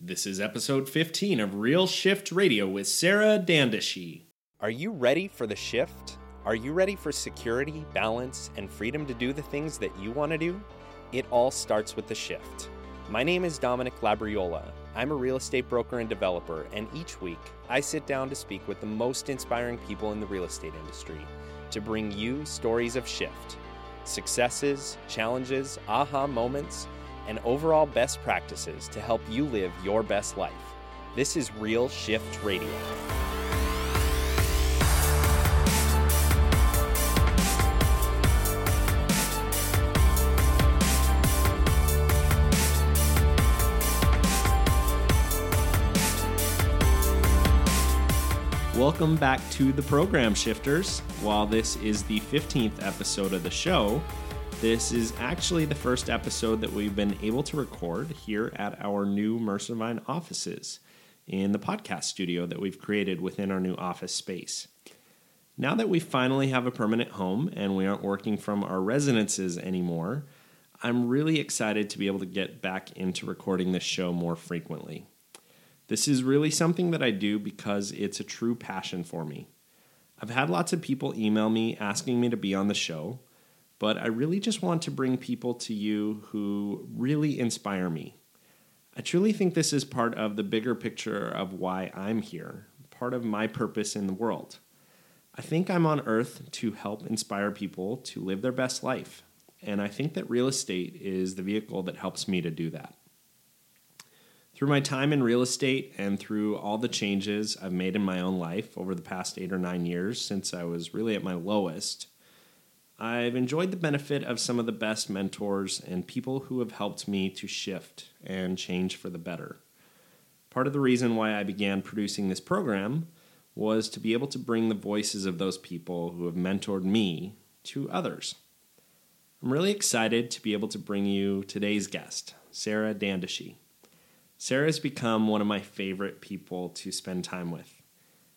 This is episode 15 of Real Shift Radio with Sarah Dandashi. Are you ready for the shift? Are you ready for security, balance, and freedom to do the things that you want to do? It all starts with the shift. My name is Dominic Labriola. I'm a real estate broker and developer, and each week I sit down to speak with the most inspiring people in the real estate industry to bring you stories of shift, successes, challenges, aha moments, and overall best practices to help you live your best life. This is Real Shift Radio. Welcome back to the program, Shifters. While this is the 15th episode of the show, this is actually the first episode that we've been able to record here at our new Mercer Vine offices in the podcast studio that we've created within our new office space. Now that we finally have a permanent home and we aren't working from our residences anymore, I'm really excited to be able to get back into recording this show more frequently. This is really something that I do because it's a true passion for me. I've had lots of people email me asking me to be on the show, but I really just want to bring people to you who really inspire me. I truly think this is part of the bigger picture of why I'm here, part of my purpose in the world. I think I'm on earth to help inspire people to live their best life, and I think that real estate is the vehicle that helps me to do that. Through my time in real estate and through all the changes I've made in my own life over the past eight or nine years since I was really at my lowest, I've enjoyed the benefit of some of the best mentors and people who have helped me to shift and change for the better. Part of the reason why I began producing this program was to be able to bring the voices of those people who have mentored me to others. I'm really excited to be able to bring you today's guest, Sarah Dandashi. Sarah has become one of my favorite people to spend time with.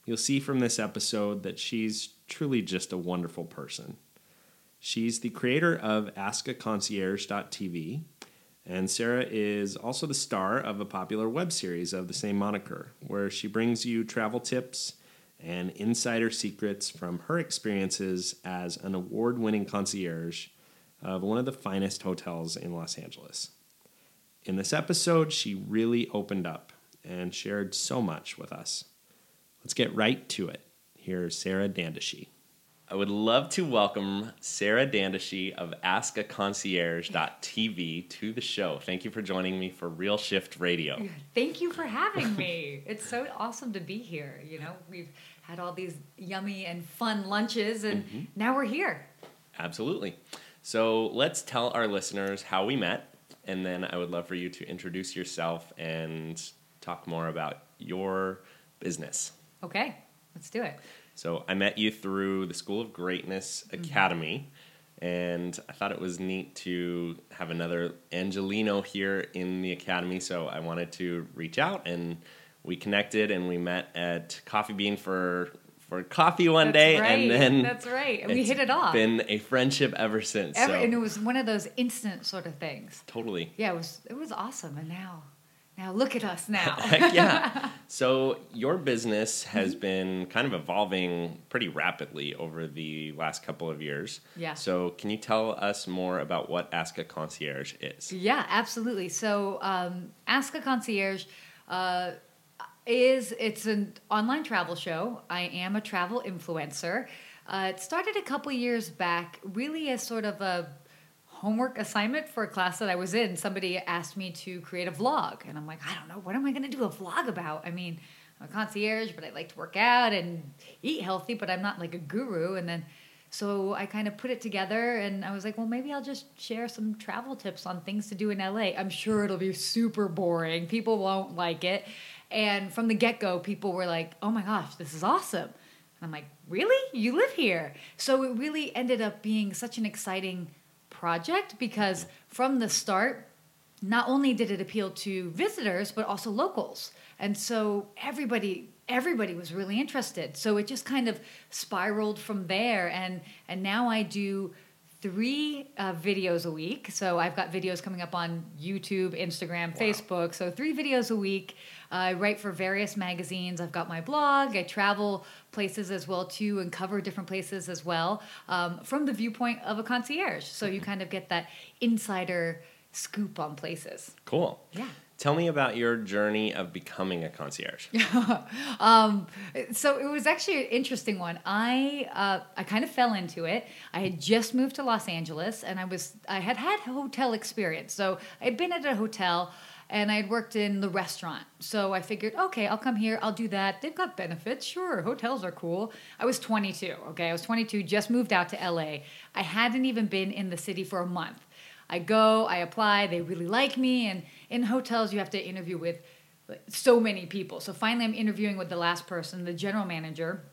You'll see from this episode that she's truly just a wonderful person. She's the creator of AskAConcierge.tv, and Sarah is also the star of a popular web series of the same moniker, where she brings you travel tips and insider secrets from her experiences as an award winning concierge of one of the finest hotels in Los Angeles. In this episode, she really opened up and shared so much with us. Let's get right to it. Here's Sarah Dandashi. I would love to welcome Sarah Dandashi of AskAConcierge.tv to the show. Thank you for joining me for Real Shift Radio. Thank you for having me. it's so awesome to be here. You know, we've had all these yummy and fun lunches, and mm-hmm. now we're here. Absolutely. So let's tell our listeners how we met and then I would love for you to introduce yourself and talk more about your business. Okay, let's do it. So I met you through the School of Greatness mm-hmm. Academy, mm-hmm. and I thought it was neat to have another Angeleno here in the academy. So I wanted to reach out, and we connected, and we met at Coffee Bean for for coffee one That's day, right. and then That's right. And we hit it off. Been a friendship ever since. Ever, so. And it was one of those instant sort of things. Totally. Yeah, it was. It was awesome. And now, now look at us now. yeah. So your business has been kind of evolving pretty rapidly over the last couple of years. Yeah. So can you tell us more about what Ask a Concierge is? Yeah, absolutely. So um, Ask a Concierge. Uh, is it's an online travel show. I am a travel influencer. Uh, it started a couple years back, really as sort of a homework assignment for a class that I was in. Somebody asked me to create a vlog, and I'm like, I don't know, what am I going to do a vlog about? I mean, I'm a concierge, but I like to work out and eat healthy, but I'm not like a guru. And then so I kind of put it together and I was like, well, maybe I'll just share some travel tips on things to do in LA. I'm sure it'll be super boring. People won't like it. And from the get go, people were like, oh my gosh, this is awesome. And I'm like, really? You live here? So it really ended up being such an exciting project because from the start, not only did it appeal to visitors, but also locals. And so everybody everybody was really interested. So it just kind of spiraled from there and and now I do three uh, videos a week. So I've got videos coming up on YouTube, Instagram, Facebook. So three videos a week. I write for various magazines. I've got my blog. I travel places as well too, and cover different places as well um, from the viewpoint of a concierge. So you kind of get that insider scoop on places. Cool. Yeah. Tell me about your journey of becoming a concierge. um, so it was actually an interesting one. I uh, I kind of fell into it. I had just moved to Los Angeles, and I was I had had hotel experience. So I'd been at a hotel, and I had worked in the restaurant. So I figured, okay, I'll come here. I'll do that. They've got benefits. Sure, hotels are cool. I was 22. Okay, I was 22. Just moved out to LA. I hadn't even been in the city for a month. I go, I apply, they really like me. And in hotels, you have to interview with so many people. So finally, I'm interviewing with the last person, the general manager.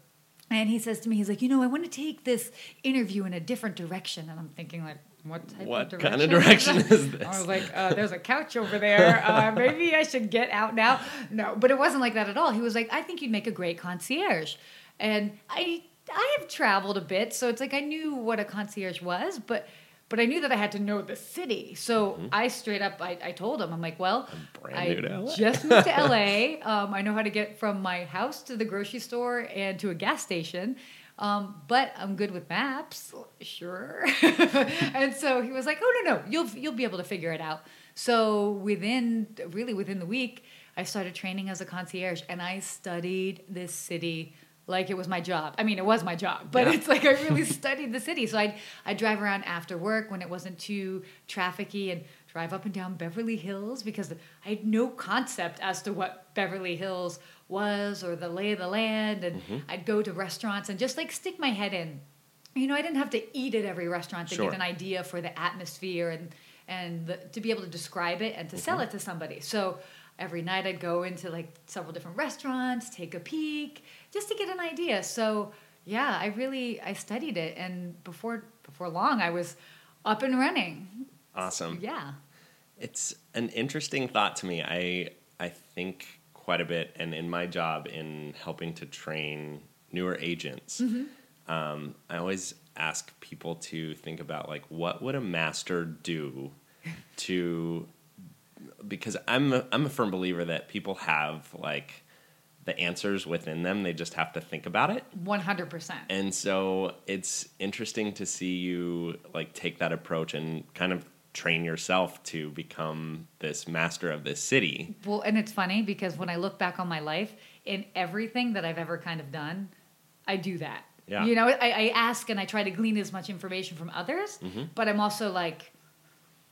And he says to me, he's like, you know, I want to take this interview in a different direction. And I'm thinking, like, what type What of kind of direction is this? I was like, uh, there's a couch over there. Uh, maybe I should get out now. No, but it wasn't like that at all. He was like, I think you'd make a great concierge. And I I have traveled a bit, so it's like I knew what a concierge was, but but I knew that I had to know the city. So I straight up I, I told him, I'm like, well, brand I new to LA. just moved to LA. Um, I know how to get from my house to the grocery store and to a gas station. Um, but I'm good with maps, sure. and so he was like, "Oh no, no, you'll you'll be able to figure it out." So within really within the week, I started training as a concierge, and I studied this city like it was my job. I mean, it was my job, but Yeah. it's like I really studied the city. So I'd I'd drive around after work when it wasn't too trafficy and drive up and down Beverly Hills because I had no concept as to what Beverly Hills was or the lay of the land. And mm-hmm. I'd go to restaurants and just like stick my head in. You know, I didn't have to eat at every restaurant to Sure. get an idea for the atmosphere and and the, to be able to describe it and to sell mm-hmm. it to somebody. So every night I'd go into like several different restaurants, take a peek, just to get an idea. So yeah, I really I studied it, and before before long I was up and running. Awesome. Yeah. It's an interesting thought to me. I I think quite a bit, and in my job in helping to train newer agents, um, I always ask people to think about like what would a master do to because I'm a, I'm a firm believer that people have like the answers within them. They just have to think about it. One hundred percent. And so it's interesting to see you like take that approach and kind of train yourself to become this master of this city. Well, and it's funny because when I look back on my life, in everything that I've ever kind of done, I do that. Yeah. You know, I, I ask and I try to glean as much information from others, Mm-hmm. but I'm also like,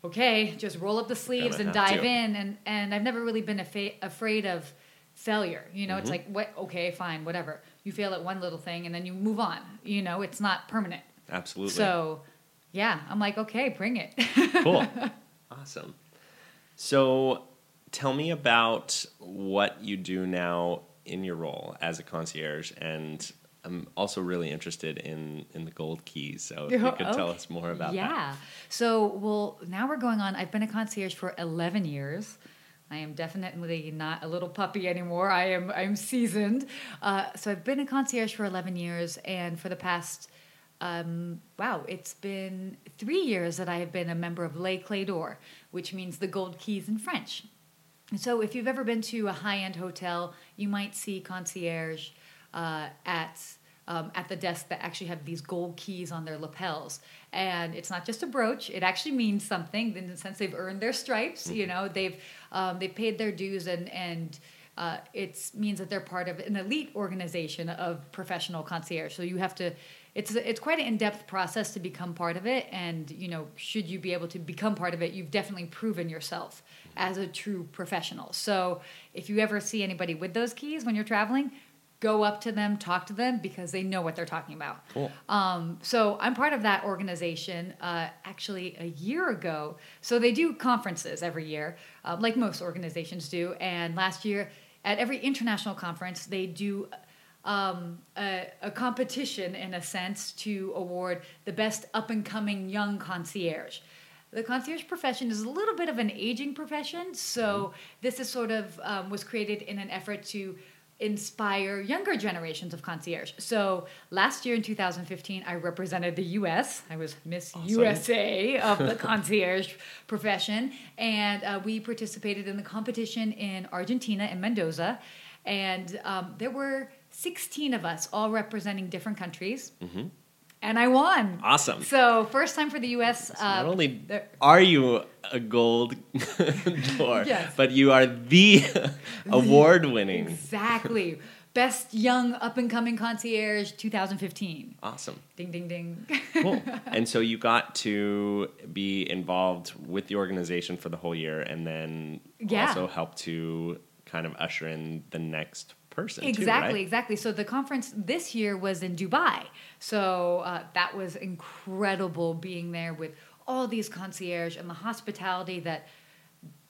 okay, just roll up the sleeves and dive to. in. And, and I've never really been afa- afraid of failure. You know, Mm-hmm. it's like, what, okay, fine, whatever. You fail at one little thing and then you move on. You know, it's not permanent. Absolutely. So, yeah, I'm like, okay, bring it. cool. Awesome. So tell me about what you do now in your role as a concierge and I'm also really interested in, in the gold keys. So if you could tell us more about that. yeah. So, well, now we're going on. I've been a concierge for 11 years. I am definitely not a little puppy anymore. I am I'm seasoned. Uh, so I've been a concierge for 11 years, and for the past um, wow, it's been three years that I have been a member of Les Clés d'Or, which means the gold keys in French. So, if you've ever been to a high-end hotel, you might see concierge uh, at um, at the desk that actually have these gold keys on their lapels, and it's not just a brooch; it actually means something in the sense they've earned their stripes. You know, they've um, they've paid their dues, and and uh, it means that they're part of an elite organization of professional concierge. So you have to. It's it's quite an in-depth process to become part of it, and you know, should you be able to become part of it, you've definitely proven yourself as a true professional. So if you ever see anybody with those keys when you're traveling, go up to them, talk to them because they know what they're talking about. Cool. Um, so I'm part of that organization. Uh, actually, a year ago, so they do conferences every year, uh, like most organizations do. And last year, at every international conference, they do um, a, a competition in a sense to award the best up and coming young concierge. The concierge profession is a little bit of an aging profession, so this is sort of um, was created in an effort to inspire younger generations of concierge. So last year in 2015, I represented the U.S. I was Miss Awesome. USA of the concierge profession, and uh, we participated in the competition in Argentina in Mendoza, and um, there were 16 of us, all representing different countries. And I won. Awesome. So first time for the U.S. Uh, Not only are you a gold door, Yes. but you are the award winning. Exactly. Best young up and coming concierge 2015. Awesome. Ding ding ding. Cool. and so you got to be involved with the organization for the whole year and then Yeah. also help to kind of usher in the next person. too, exactly, right? exactly. So the conference this year was in Dubai. So uh, that was incredible being there with all these concierge and the hospitality that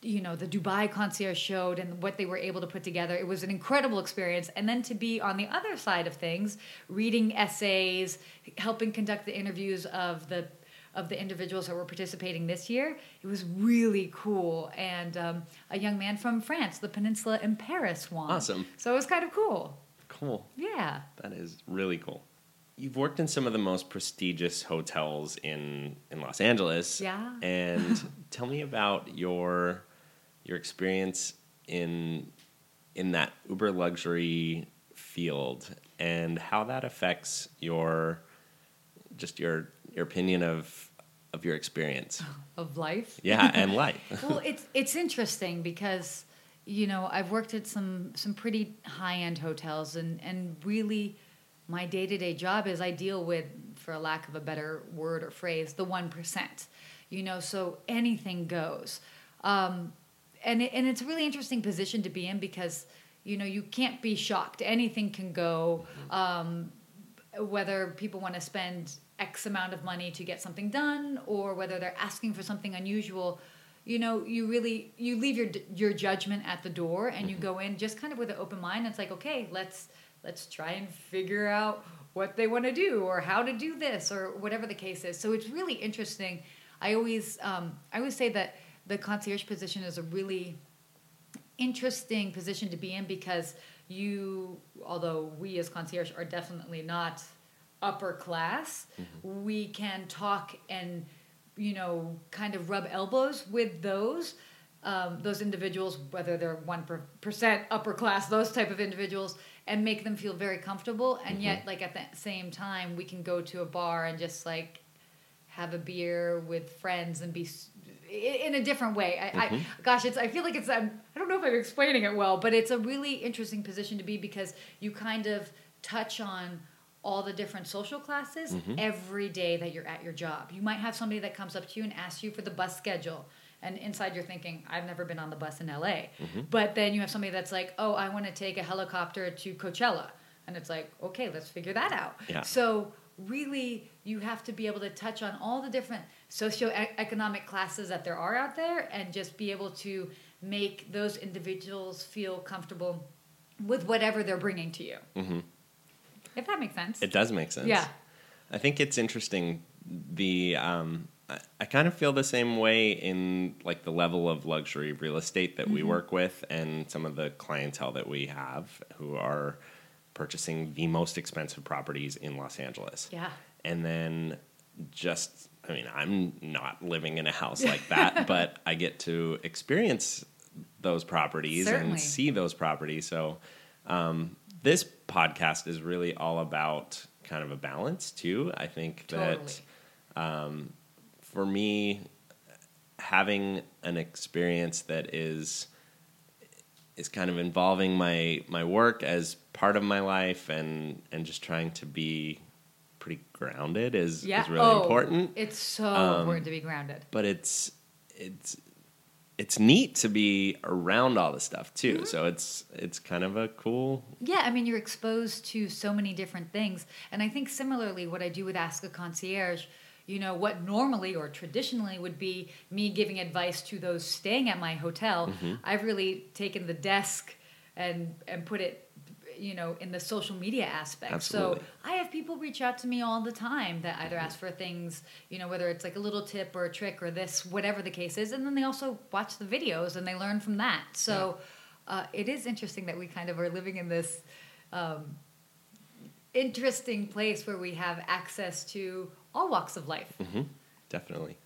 you know the Dubai concierge showed and what they were able to put together. It was an incredible experience. And then to be on the other side of things, reading essays, helping conduct the interviews of the of the individuals that were participating this year, it was really cool. And um, a young man from France, the peninsula in Paris, won. Awesome. So it was kind of cool. Cool. Yeah. That is really cool. You've worked in some of the most prestigious hotels in in Los Angeles. Yeah. And tell me about your your experience in in that uber luxury field and how that affects your just your your opinion of of your experience. Of life. Yeah, and life. well, it's it's interesting because you know I've worked at some some pretty high end hotels, and and really my day to day job is I deal with, for a lack of a better word or phrase, the one percent. You know, so anything goes, um, and it, and it's a really interesting position to be in because you know you can't be shocked. Anything can go. Um, whether people want to spend X amount of money to get something done or whether they're asking for something unusual, you know, you really you leave your your judgment at the door and you go in just kind of with an open mind. It's like, okay, let's let's try and figure out what they want to do or how to do this or whatever the case is. So it's really interesting. I always um, I always say that the concierge position is a really interesting position to be in because you although we as concierge are definitely not upper class we can talk and you know kind of rub elbows with those um, those individuals whether they're one percent upper class those type of individuals and make them feel very comfortable. And yet like at the same time we can go to a bar and just like have a beer with friends and be in a different way. I, I gosh, it's I feel like it's um, I don't know if I'm explaining it well, but it's a really interesting position to be because you kind of touch on all the different social classes every day that you're at your job. You might have somebody that comes up to you and asks you for the bus schedule. And inside you're thinking, I've never been on the bus in LA. But then you have somebody that's like, oh, I want to take a helicopter to Coachella. And it's like, okay, let's figure that out. Yeah. So really, you have to be able to touch on all the different socioeconomic classes that there are out there, and just be able to make those individuals feel comfortable with whatever they're bringing to you. Mhm. If that makes sense. It does make sense. Yeah. I think it's interesting. The um, I, I kind of feel the same way in like the level of luxury real estate that we Mm-hmm. work with, and some of the clientele that we have who are purchasing the most expensive properties in Los Angeles. yeah. And then just, I mean, I'm not living in a house like that, but I get to experience those properties Certainly. and see those properties. So, um, this podcast is really all about kind of a balance too. I think that Totally. for me, having an experience that is is kind of involving my my work as part of my life and and just trying to be pretty grounded is Yeah. is really oh, important. It's so Um, important to be grounded. But it's it's it's neat to be around all this stuff too. Mm-hmm. So it's it's kind of a cool Yeah, I mean, you're exposed to so many different things. And I think similarly, what I do with Ask a Concierge, you know, what normally or traditionally would be me giving advice to those staying at my hotel, I've really taken the desk and, and put it, you know, in the social media aspect. Absolutely. So I have people reach out to me all the time that either ask for things, you know, whether it's like a little tip or a trick or this, whatever the case is. And then they also watch the videos and they learn from that. So, uh, it is interesting that we kind of are living in this um, interesting place where we have access to all walks of life. Mm-hmm. Definitely.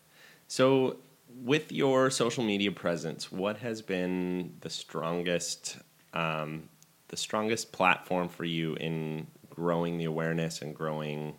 So, with your social media presence, what has been the strongest, um, the strongest platform for you in growing the awareness and growing,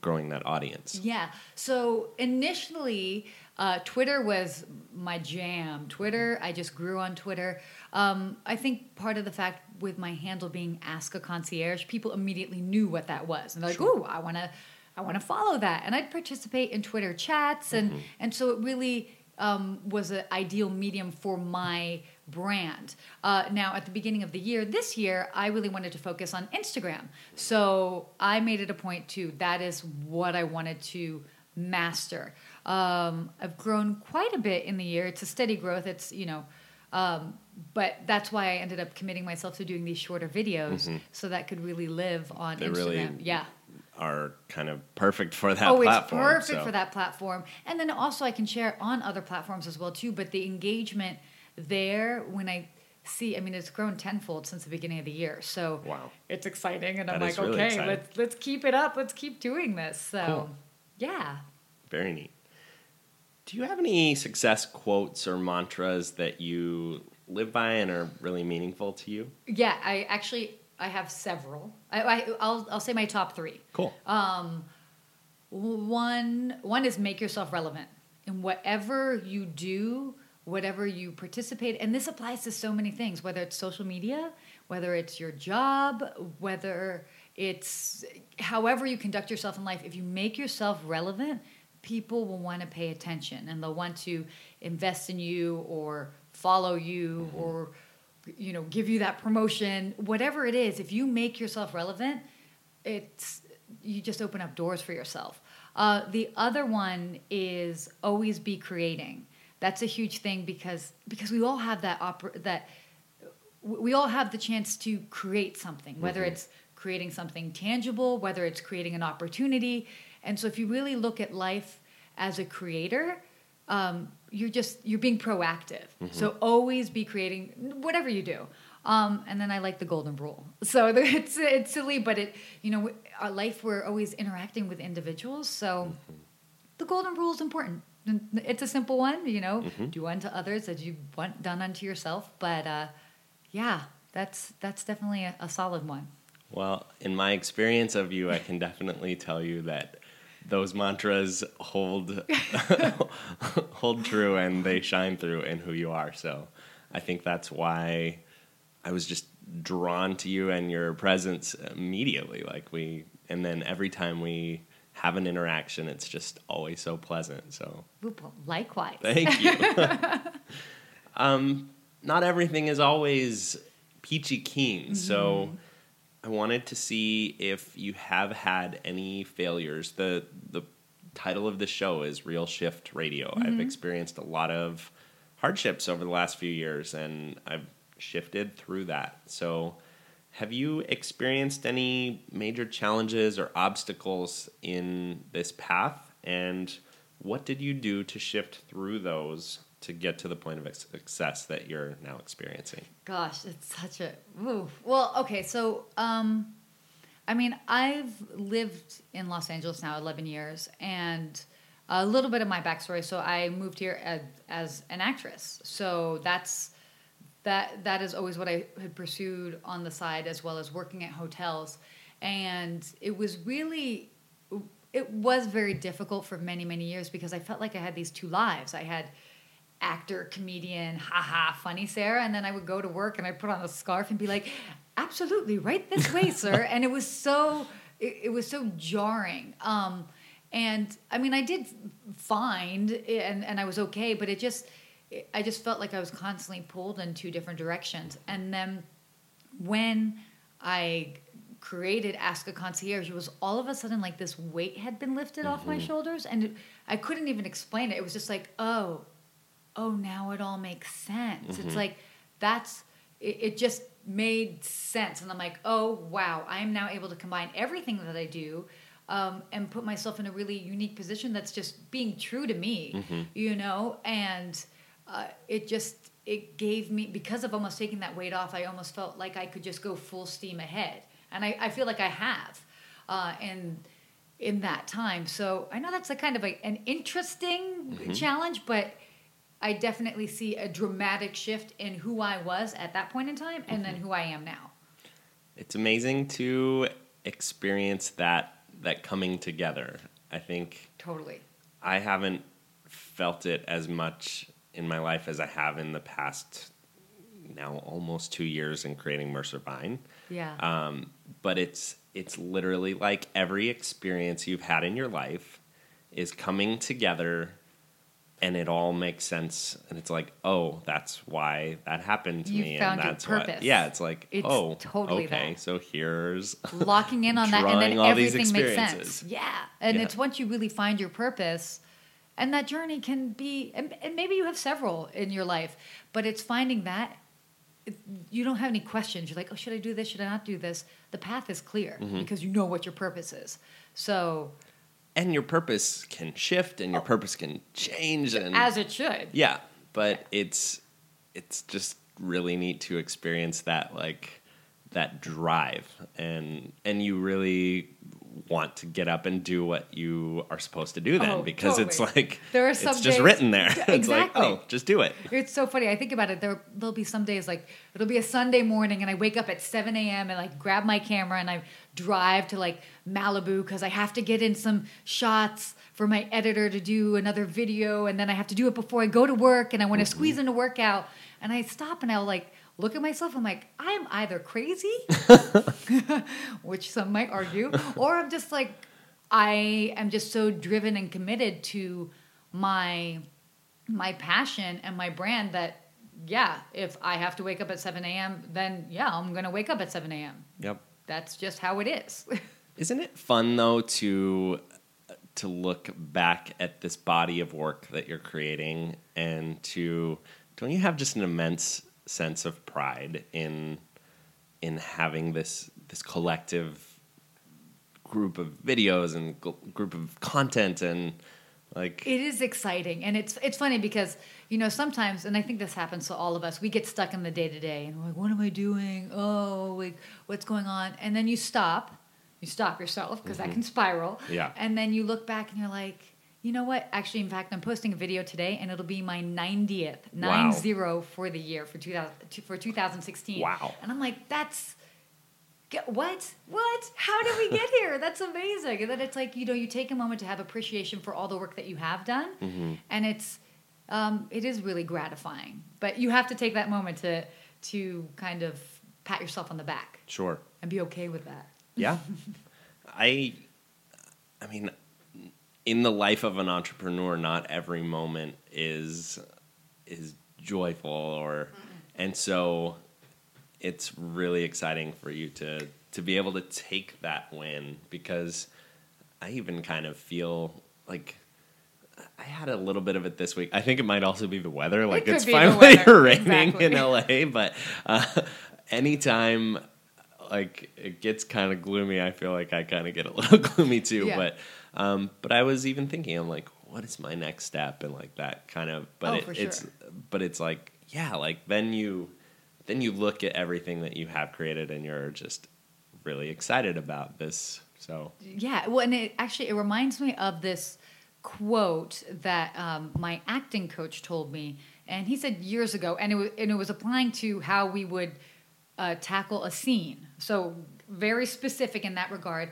growing that audience? Yeah. So initially, uh, Twitter was my jam. Twitter, I just grew on Twitter. Um, I think part of the fact with my handle being Ask a Concierge, people immediately knew what that was, and they're like, "Oh, I want to." I want to follow that, and I'd participate in Twitter chats, and and so it really um, was an ideal medium for my brand. Uh, now, at the beginning of the year, this year, I really wanted to focus on Instagram, so I made it a point to that is what I wanted to master. Um, I've grown quite a bit in the year. It's a steady growth. It's you know. Um, but that's why I ended up committing myself to doing these shorter videos, so that could really live on They Instagram. really yeah. Are kind of perfect for that oh, platform. it's perfect so- for that platform. And then also I can share on other platforms as well too. But the engagement there, when I see, I mean, it's grown tenfold since the beginning of the year. So Wow. it's exciting, and I'm like, really okay, exciting. let's let's keep it up. Let's keep doing this. So Cool. yeah. Very neat. Do you have any success quotes or mantras that you live by and are really meaningful to you? Yeah, I actually I have several. I, I I'll I'll say my top three. Cool. Um, One one is make yourself relevant in whatever you do, whatever you participate, and this applies to so many things. Whether it's social media, whether it's your job, whether it's however you conduct yourself in life. If you make yourself relevant, people will want to pay attention and they'll want to invest in you or follow you or you know give you that promotion whatever it is if you make yourself relevant it's you just open up doors for yourself. Uh, the other one is always be creating. That's a huge thing because because we all have that oper- that we all have the chance to create something whether it's creating something tangible whether it's creating an opportunity. And so if you really look at life as a creator um, you're just you're being proactive. So always be creating whatever you do. Um, and then i like the golden rule. So it's it's silly but it you know our life we're always interacting with individuals. So the golden rule is important. It's a simple one you know do unto others as you want done unto yourself. But uh, yeah that's that's definitely a, a solid one. Well, in my experience of you, I can definitely tell you that those mantras hold hold true and they shine through in who you are. So I think that's why I was just drawn to you and your presence immediately. Like we, and then every time we have an interaction, it's just always so pleasant. So likewise Thank you. um, not everything is always peachy keen. So I wanted to see if you have had any failures. The the title of the show is Real Shift Radio. I've mm-hmm. experienced a lot of hardships over the last few years and I've shifted through that. So have you experienced any major challenges or obstacles in this path? And what did you do to shift through those to get to the point of success that you're now experiencing? Gosh, it's such a well. Okay, so um, I mean, I've lived in Los Angeles now eleven years, and a little bit of my backstory. So I moved here as, as an actress. So that's that. That is always what I had pursued on the side, as well as working at hotels, and it was really. It was very difficult for many, many years because I felt like I had these two lives. I had actor, comedian, haha, funny Sarah. And then I would go to work and I'd put on a scarf and be like, absolutely, right this way, sir. And it was so, it, it was so jarring. Um, and I mean, I did find and, and I was okay, but it just, I just felt like I was constantly pulled in two different directions. And then when I created Ask a Concierge, it was all of a sudden like this weight had been lifted off my shoulders, and it, I couldn't even explain it. It was just like, oh, oh, now it all makes sense. It's like that's it, it. Just made sense, and I'm like, oh wow, I am now able to combine everything that I do. Um, and put myself in a really unique position that's just being true to me, you know, and uh, it just it gave me because of almost taking that weight off. I almost felt like I could just go full steam ahead, and I, I feel like I have, uh, in in that time. So I know that's a kind of a, an interesting challenge, but. I definitely see a dramatic shift in who I was at that point in time and then who I am now. It's amazing to experience that that coming together. I think Totally. I haven't felt it as much in my life as I have in the past now almost two years in creating Mercer Vine. Yeah. Um, but it's it's literally like every experience you've had in your life is coming together and it all makes sense and it's like oh that's why that happened to You me and that's what yeah it's like It's oh totally okay that. so here's locking in on that and then all these everything makes sense. yeah and Yeah. it's once you really find your purpose and that journey can be and, and maybe you have several in your life but it's finding that you don't have any questions. You're like oh should i do this? Should i not do this? The path is clear Mm-hmm. because you know what your purpose is. So and your purpose can shift and your oh. purpose can change and Oh. as it should yeah but it's it's just really neat to experience that like that drive and and you really want to get up and do what you are supposed to do then Oh, because it's like There are it's some just days- written there Yeah, it's like exactly. oh just do it It's so funny. I think about it. There, there'll be some days like it'll be a Sunday morning, and I wake up at seven a.m. and like grab my camera and I drive to like Malibu because I have to get in some shots for my editor to do another video, and then I have to do it before I go to work, and I want to mm-hmm. squeeze in a workout, and I stop and I'll like look at myself. I'm like, I am either crazy, which some might argue, or I'm just like, I am just so driven and committed to my my passion and my brand that yeah if i have to wake up at 7 a.m then yeah i'm gonna wake up at 7 a.m yep that's just how it is. Isn't it fun though to to look back at this body of work that you're creating and to don't you have just an immense sense of pride in in having this this collective group of videos and gl- group of content and like it is exciting and it's it's funny because you know sometimes and i think this happens to all of us we get stuck in the day to day and we're like what am i doing oh like what's going on and then you stop you stop yourself because that can spiral Yeah. and then you look back and you're like you know what actually in fact i'm posting a video today and it'll be my 90th Wow. 90 for the year for 2000 for 2016 Wow. and i'm like that's what? What? How did we get here? That's amazing. And then it's like you know, you take a moment to have appreciation for all the work that you have done, Mm-hmm. and it's um, it is really gratifying. But you have to take that moment to to kind of pat yourself on the back sure and be okay with that. Yeah. I I mean in the life of an entrepreneur not every moment is is joyful or and so it's really exciting for you to to be able to take that win because I even kind of feel like I had a little bit of it this week. I think it might also be the weather. Like could it's finally raining exactly. in LA, but uh, anytime like it gets kind of gloomy, I feel like I kind of get a little gloomy too. Yeah. But um, but I was even thinking, I'm like, what is my next step, and like that kind of. But Oh, it, for it's but it's like yeah, like then you then you look at everything that you have created, and you're just really excited about this. So Yeah, well, and it actually it reminds me of this quote that um, my acting coach told me, and he said years ago, and it was, and it was applying to how we would uh, tackle a scene. So very specific in that regard.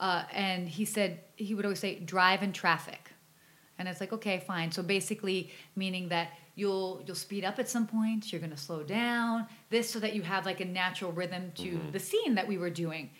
Uh, and he said he would always say, "Drive in traffic," and it's like, okay, fine. So basically, meaning that you'll you'll speed up at some point, you're going to slow down, this so that you have like a natural rhythm to the scene that we were doing.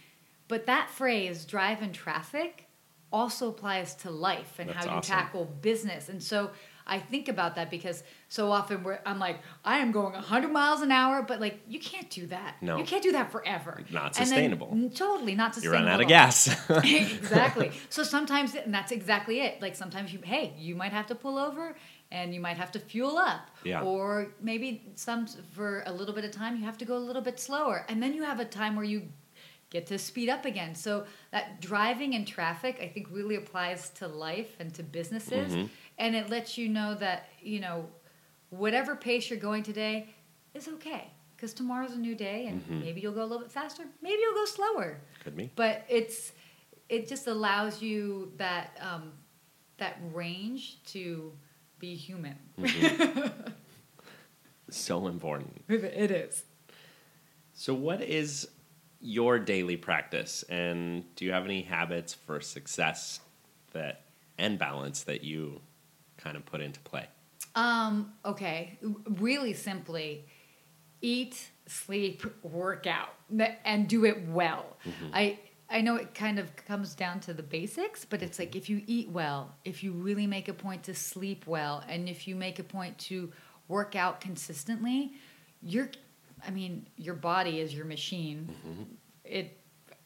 But that phrase, drive in traffic, also applies to life and That's how you awesome. tackle business. And so I think about that because so often we're, I'm like, I am going 100 miles an hour, but like, you can't do that. No. You can't do that forever. Not And then- sustainable. totally not sustainable. you run out of gas. exactly. So sometimes, and that's exactly it. Like sometimes you, hey, you might have to pull over and you might have to fuel up. Yeah. Or maybe some for a little bit of time you have to go a little bit slower, and then you have a time where you get to speed up again. So that driving in traffic, I think, really applies to life and to businesses, Mhm. and it lets you know that you know whatever pace you're going today is okay because tomorrow's a new day and Mm-hmm. maybe you'll go a little bit faster maybe you'll go slower Could be. but it's it just allows you that um, that range to be human So important. it is So, what is your daily practice, and do you have any habits for success that and balance that you kind of put into play? Um, okay. Really simply, eat, sleep, work out, and do it well. I I know it kind of comes down to the basics, but it's like if you eat well, if you really make a point to sleep well, and if you make a point to work out consistently, you're I mean, your body is your machine. Mm-hmm. It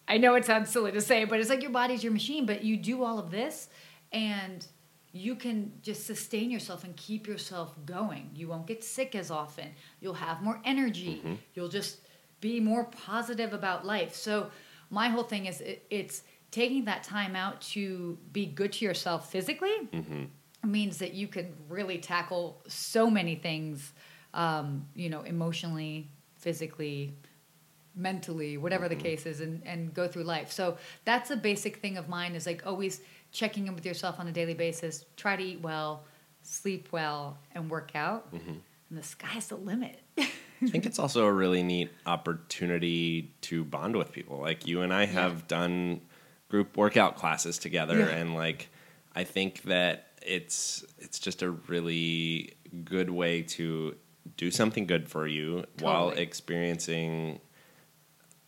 I know it sounds silly to say, but it's like your body's your machine, but you do all of this and you can just sustain yourself and keep yourself going. You won't get sick as often. You'll have more energy. Mm-hmm. You'll just be more positive about life. So my whole thing is it, it's taking that time out to be good to yourself physically mm-hmm. means that you can really tackle so many things um, you know emotionally physically mentally whatever the mm-hmm. case is and, and go through life. So that's a basic thing of mine is like always checking in with yourself on a daily basis. Try to eat well sleep well and work out. Mm-hmm. And the sky's the limit. I think it's also a really neat opportunity to bond with people. Like you and I have done group workout classes together, Yeah. and like I think that it's it's just a really good way to do something good for you while experiencing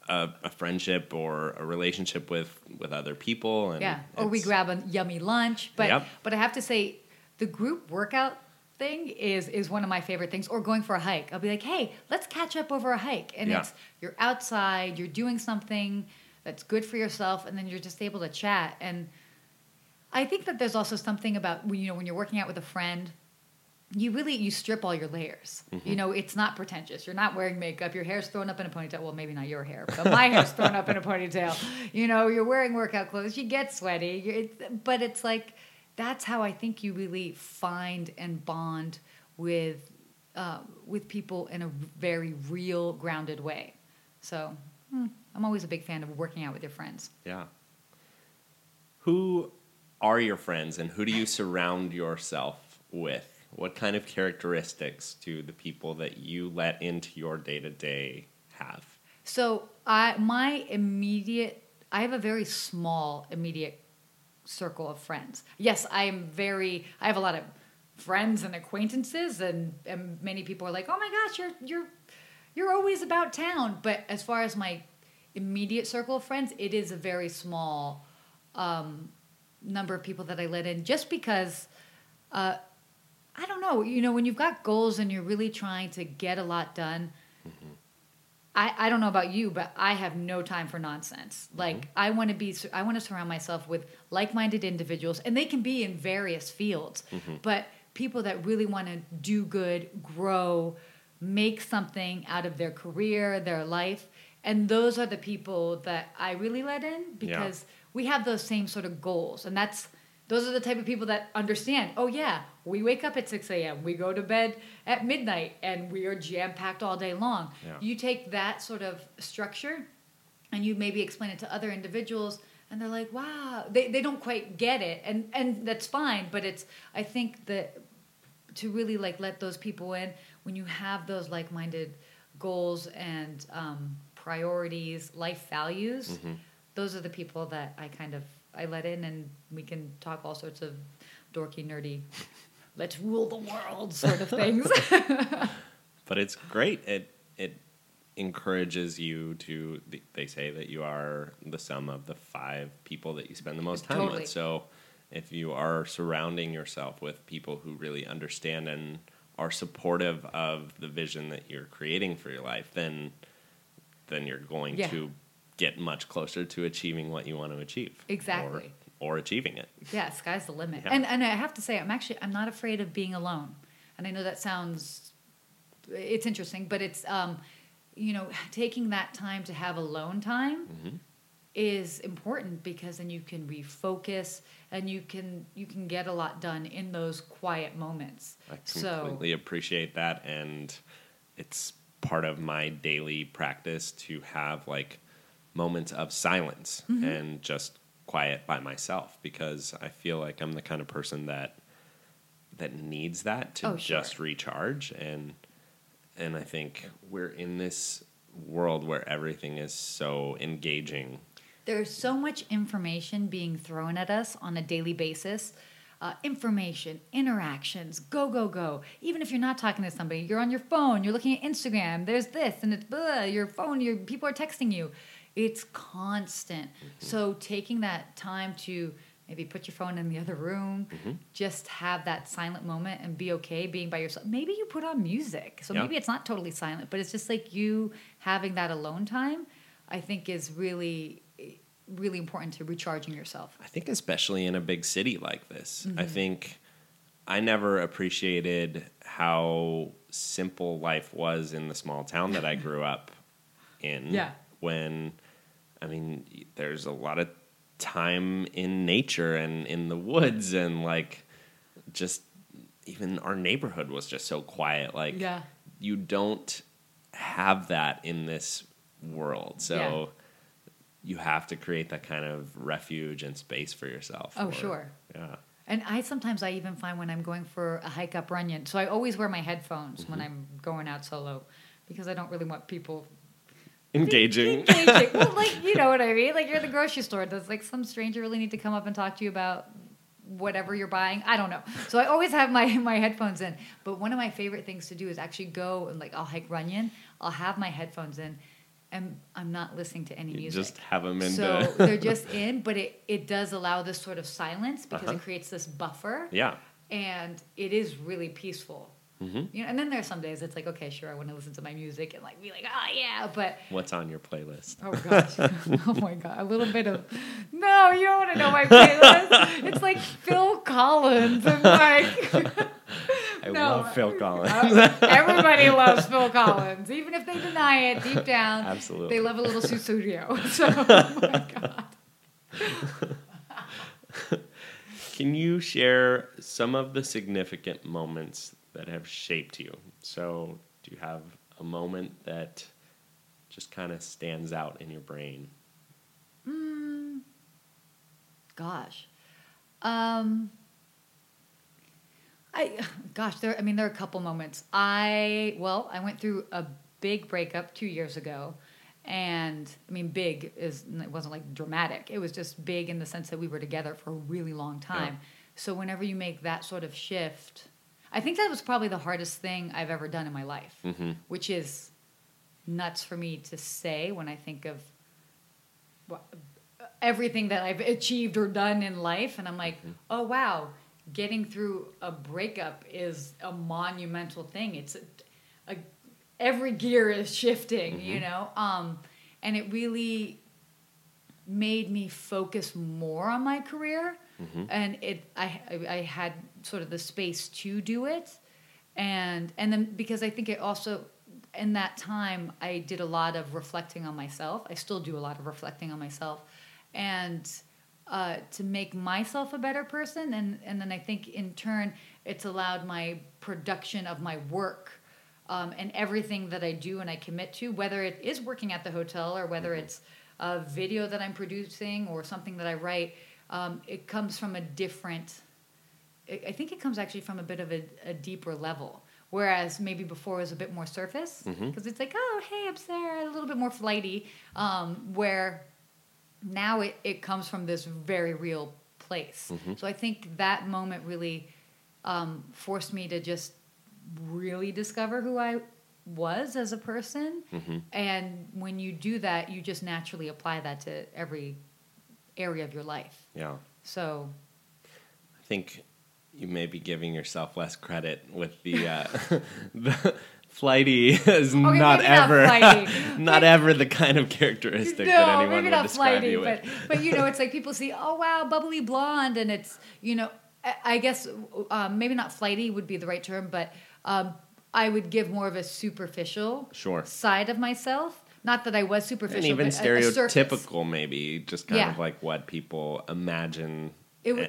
a, a friendship or a relationship with with other people. And yeah or we grab a yummy lunch but Yep. but i have to say the group workout thing is is one of my favorite things or going for a hike i'll be like hey let's catch up over a hike and Yeah. it's you're outside you're doing something that's good for yourself and then you're just able to chat and i think that there's also something about when you know when you're working out with a friend you really you strip all your layers. Mm-hmm. you know it's not pretentious. You're not wearing makeup. Your hair's thrown up in a ponytail. Well maybe not your hair but my hair's thrown up in a ponytail. You know you're wearing workout clothes. You get sweaty. It's, but it's like that's how i think you really find and bond with uh, with people in a very real grounded way. So hmm, i'm always a big fan of working out with your friends. Yeah. Who are your friends and who do you surround yourself with? What kind of characteristics do the people that you let into your day to day have? So I my immediate I have a very small immediate circle of friends. Yes, I am very I have a lot of friends and acquaintances and, and many people are like, "Oh my gosh, you're you're you're always about town." But as far as my immediate circle of friends, it is a very small um, number of people that I let in just because uh, I don't know, you know, when you've got goals and you're really trying to get a lot done, mm-hmm. I, I don't know about you, but I have no time for nonsense. Mm-hmm. Like I want to be, I want to surround myself with like-minded individuals, and they can be in various fields, mm-hmm. but people that really want to do good, grow, make something out of their career, their life, and those are the people that I really let in because we have those same sort of goals, and that's those are the type of people that understand. Oh yeah, we wake up at six a.m. We go to bed at midnight, and we are jam packed all day long. Yeah. You take that sort of structure, and you maybe explain it to other individuals, and they're like, "Wow," they they don't quite get it, and and that's fine. But it's I think that to really like let those people in when you have those like minded goals and um, priorities, life values. Those are the people that I kind of I let in, and we can talk all sorts of dorky, nerdy, let's rule the world sort of things. But it's great. It it encourages you to. They say that you are the sum of the five people that you spend the most time Totally. with. So if you are surrounding yourself with people who really understand and are supportive of the vision that you're creating for your life, then then you're going Yeah. to get much closer to achieving what you want to achieve. Exactly. Or, or achieving it. Yeah, sky's the limit. Yeah. And and I have to say, I'm actually I'm not afraid of being alone. And I know that sounds it's interesting, but it's um, you know taking that time to have alone time is important because then you can refocus and you can you can get a lot done in those quiet moments. I so completely appreciate that, and it's part of my daily practice to have like moments of silence Mm-hmm. and just quiet by myself because I feel like I'm the kind of person that that needs that to Oh, sure. just recharge and and I think we're in this world where everything is so engaging. There's so much information being thrown at us on a daily basis. Uh, information, interactions, go, go, go. Even if you're not talking to somebody, you're on your phone, you're looking at Instagram, there's this, and it's blah, your phone, your people are texting you. It's constant. So taking that time to maybe put your phone in the other room, just have that silent moment and be okay being by yourself. Maybe you put on music. So Yeah. maybe it's not totally silent, but it's just like you having that alone time, I think is really really important to recharging yourself. I think especially in a big city like this. I Mm-hmm. think I never appreciated how simple life was in the small town that I grew up in. Yeah. When I mean there's a lot of time in nature and in the woods and like just even our neighborhood was just so quiet like Yeah. you don't have that in this world. So Yeah. you have to create that kind of refuge and space for yourself. Oh, or- sure. Yeah. And I sometimes I even find when I'm going for a hike up Runyon, so I always wear my headphones mm-hmm. when I'm going out solo because I don't really want people Engaging. engaging. well, like you know what I mean. Like you're at the grocery store. Does like some stranger really need to come up and talk to you about whatever you're buying? I don't know. So I always have my my headphones in. But one of my favorite things to do is actually go and like I'll hike Runyon. I'll have my headphones in, and I'm not listening to any You music. just have them into. so they're just in, but it it does allow this sort of silence because Uh-huh. it creates this buffer, yeah. and it is really peaceful. Hmm You know, and then there's some days it's like, okay, sure, I want to listen to my music and like be like, oh yeah, but What's on your playlist? Oh gosh. oh my god. A little bit of No, you don't want to know my playlist. It's like Phil Collins and like I No. love Phil Collins. uh, everybody loves Phil Collins. Even if they deny it deep down. Absolutely. They love a little Sussudio. So oh my god. Can you share some of the significant moments that have shaped you? So, do you have a moment that just kind of stands out in your brain? Gosh. Um I gosh, there I mean there are a couple moments. I well, I went through a big breakup 2 years ago and I mean big is it wasn't like dramatic. It was just big in the sense that we were together for a really long time. So whenever you make that sort of shift, I think that was probably the hardest thing I've ever done in my life, Mm-hmm. which is nuts for me to say when I think of everything that I've achieved or done in life. And I'm like, oh, wow, getting through a breakup is a monumental thing. It's a, a, every gear is shifting, you know? Um, and it really made me focus more on my career. And it, I, I had sort of the space to do it. And, and then because I think it also, in that time, I did a lot of reflecting on myself. I still do a lot of reflecting on myself. And uh, to make myself a better person. And, and then I think in turn, it's allowed my production of my work um, and everything that I do and I commit to, whether it is working at the hotel or whether it's a video that I'm producing or something that I write, um, it comes from a different. I think it comes actually from a bit of a, a deeper level. Whereas maybe before it was a bit more surface because it's like, oh, hey, I'm Sarah, a little bit more flighty. Um, where now it, it comes from this very real place. So I think that moment really um, forced me to just really discover who I was as a person. And when you do that, you just naturally apply that to every area of your life. Yeah. So I think you may be giving yourself less credit with the uh, the flighty is not maybe not ever flighty. not ever the kind of characteristic that anyone maybe would not describe flighty, you but with. but you know, it's like people see, oh wow, bubbly blonde, and it's you know, I, I guess um, maybe not flighty would be the right term, but um, I would give more of a superficial Sure. side of myself. not that I was superficial, and even but stereotypical, maybe just kind Yeah. of like what people imagine It eh,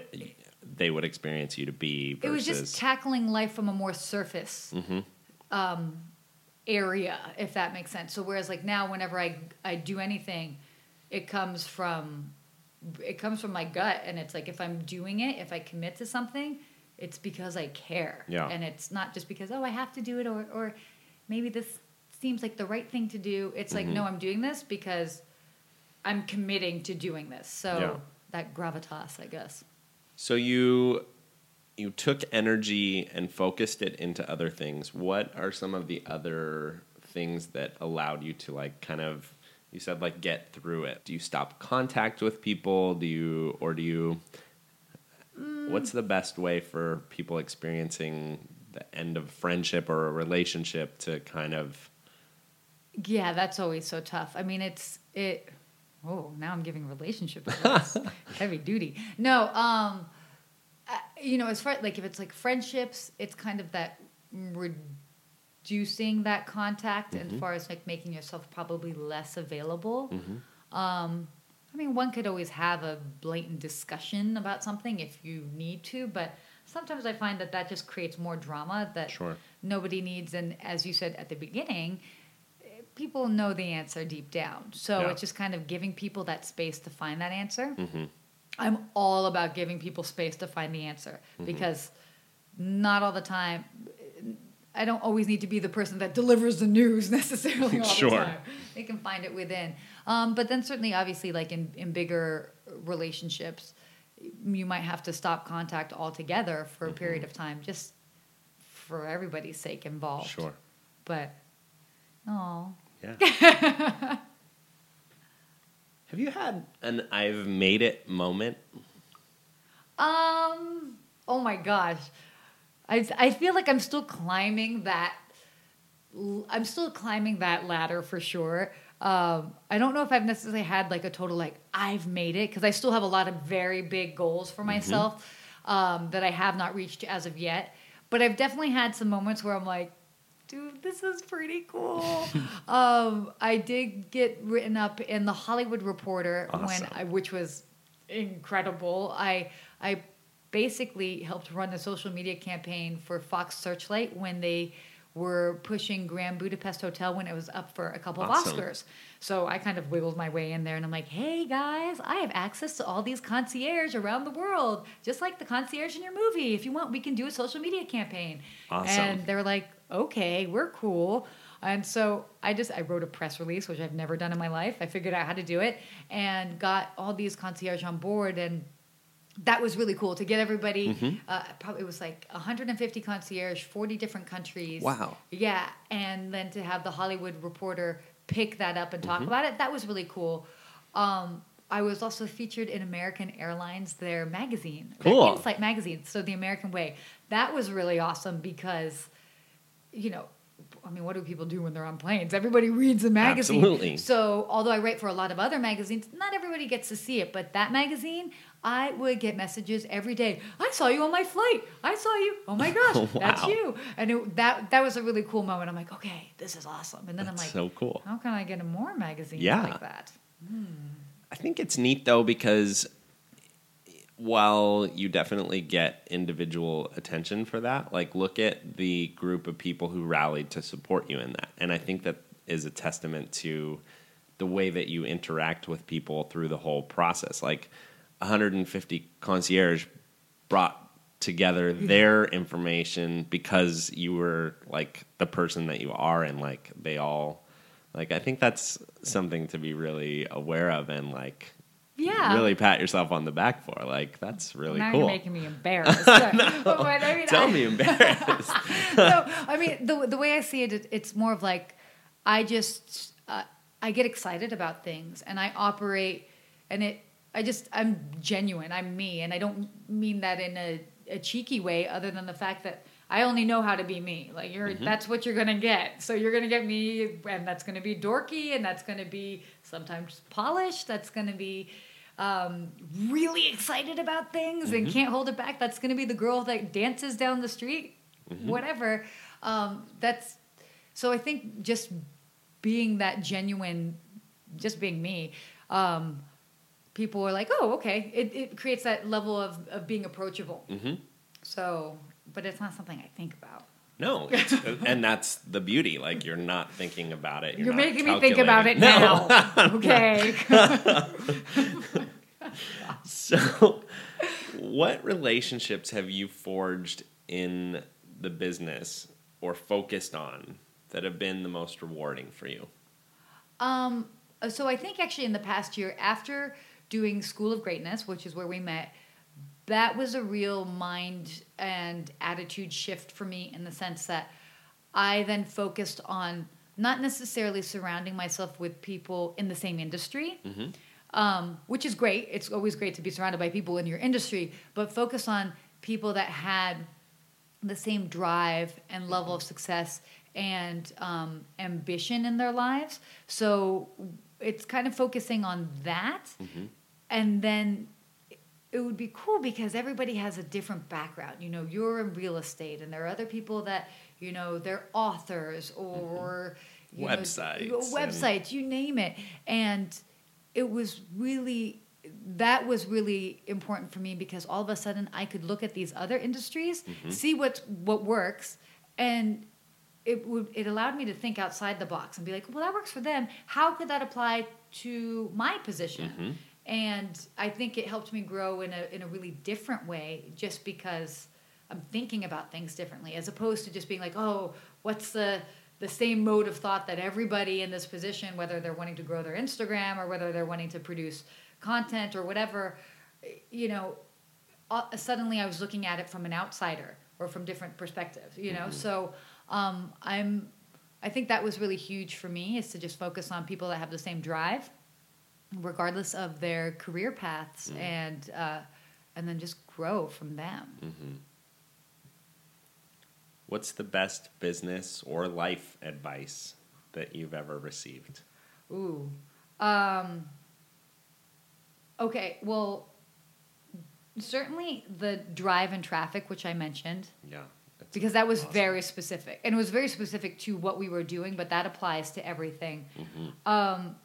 they would experience you to be. Versus, It was just tackling life from a more surface Mm-hmm. um, area, if that makes sense. So whereas like now, whenever I I do anything, it comes from it comes from my gut, and it's like if I'm doing it, if I commit to something, it's because I care, Yeah. and it's not just because oh I have to do it or or maybe this seems like the right thing to do. It's like Mm-hmm. no, I'm doing this because I'm committing to doing this. So Yeah. that gravitas, I guess. So you you took energy and focused it into other things. What are some of the other things that allowed you to like kind of you said like get through it? Do you stop contact with people? Do you or do you mm. What's the best way for people experiencing the end of friendship or a relationship to kind of Yeah, that's always so tough. I mean, it's it. Oh, now I'm giving relationship advice. heavy duty. No, um, I- you know, as far like if it's like friendships, it's kind of that reducing that contact, and as far as like making yourself probably less available. Um, I mean, one could always have a blatant discussion about something if you need to, but sometimes I find that that just creates more drama that Sure. nobody needs. And as you said at the beginning, people know the answer deep down. So Yeah. it's just kind of giving people that space to find that answer. Mm-hmm. I'm all about giving people space to find the answer Mm-hmm. because not all the time. I don't always need to be the person that delivers the news necessarily all Sure. the time. They can find it within. Um, but then certainly, obviously, like in, in bigger relationships, you might have to stop contact altogether for a period of time, just for everybody's sake involved. Sure. But, oh, Yeah. Have you had an I've made it moment? Um. Oh my gosh, I I feel like I'm still climbing that. I'm still climbing that ladder for sure. Um, I don't know if I've necessarily had like a total like I've made it because I still have a lot of very big goals for myself um, that I have not reached as of yet. But I've definitely had some moments where I'm like, dude, this is pretty cool. um, I did get written up in the Hollywood Reporter when I, which was incredible. I I basically helped run the social media campaign for Fox Searchlight when they were pushing Grand Budapest Hotel when it was up for a couple Awesome. of Oscars. So I kind of wiggled my way in there and I'm like, hey guys, I have access to all these concierge around the world, just like the concierge in your movie. If you want, we can do a social media campaign. Awesome. And they were like, okay, we're cool. And so I just I wrote a press release, which I've never done in my life. I figured out how to do it and got all these concierge on board and that was really cool to get everybody. Mm-hmm. Uh, probably it was like 150 concierge, 40 different countries. Wow. Yeah, and then to have the Hollywood Reporter pick that up and Mm-hmm. talk about it, that was really cool. Um, I was also featured in American Airlines, their magazine, their Cool. Insight magazine. So the American Way. That was really awesome because, you know, I mean, what do people do when they're on planes? Everybody reads a magazine. Absolutely. So, although I write for a lot of other magazines, not everybody gets to see it. But that magazine, I would get messages every day. I saw you on my flight. I saw you. Oh my gosh, oh, that's you. And it, that that was a really cool moment. I'm like, okay, this is awesome. And then That's I'm like, so cool. how can I get a more magazines Yeah. like that? I think it's neat though because while you definitely get individual attention for that, like look at the group of people who rallied to support you in that. And I think that is a testament to the way that you interact with people through the whole process. Like 150 concierge brought together mm-hmm. their information because you were like the person that you are and like they all like I think that's something to be really aware of and like Yeah. really pat yourself on the back for. Like that's really now cool. you're making me embarrassed. But- but I mean, Tell I- me embarrassed. no, I mean the the way I see it, it it's more of like I just uh, I get excited about things and I operate and it I just I'm genuine. I'm me, and I don't mean that in a, a cheeky way, other than the fact that I only know how to be me. Like you're that's what you're gonna get. So you're gonna get me, and that's gonna be dorky, and that's gonna be sometimes polished. That's gonna be um, really excited about things and can't hold it back. That's going to be the girl that dances down the street, whatever. Um, that's so. I think just being that genuine, just being me, um, people are like, oh, okay. It, it creates that level of, of being approachable. hmm So, but it's not something I think about. No, it's, and that's the beauty. Like you're not thinking about it. You're, You're, making me think about it calculating. now. okay. So, what relationships have you forged in the business or focused on that have been the most rewarding for you? Um, so I think actually in the past year, after doing School of Greatness, which is where we met, that was a real mind and attitude shift for me in the sense that I then focused on not necessarily surrounding myself with people in the same industry, um, which is great. It's always great to be surrounded by people in your industry, but focus on people that had the same drive and level of success and um, ambition in their lives. So it's kind of focusing on that. And then it would be cool because everybody has a different background. You know, you're in real estate, and there are other people that, you know, they're authors mm-hmm. or you know, Websites and- websites, you name it. And it was really that was really important for me because all of a sudden I could look at these other industries, mm-hmm. see what what works, and it would it allowed me to think outside the box and be like, well, that works for them. How could that apply to my position? Mm-hmm. And I think it helped me grow in a in a really different way, just because I'm thinking about things differently, as opposed to just being like, oh, what's the the same mode of thought that everybody in this position, whether they're wanting to grow their Instagram or whether they're wanting to produce content or whatever, you know, suddenly I was looking at it from an outsider or from different perspectives, you know. So um, I'm, I think that was really huge for me is to just focus on people that have the same drive, regardless of their career paths, and uh, and then just grow from them. What's the best business or life advice that you've ever received? Ooh. Um, okay, well, certainly the drive and traffic, which I mentioned, Yeah. because that was awesome. very specific. And it was very specific to what we were doing, but that applies to everything. Um,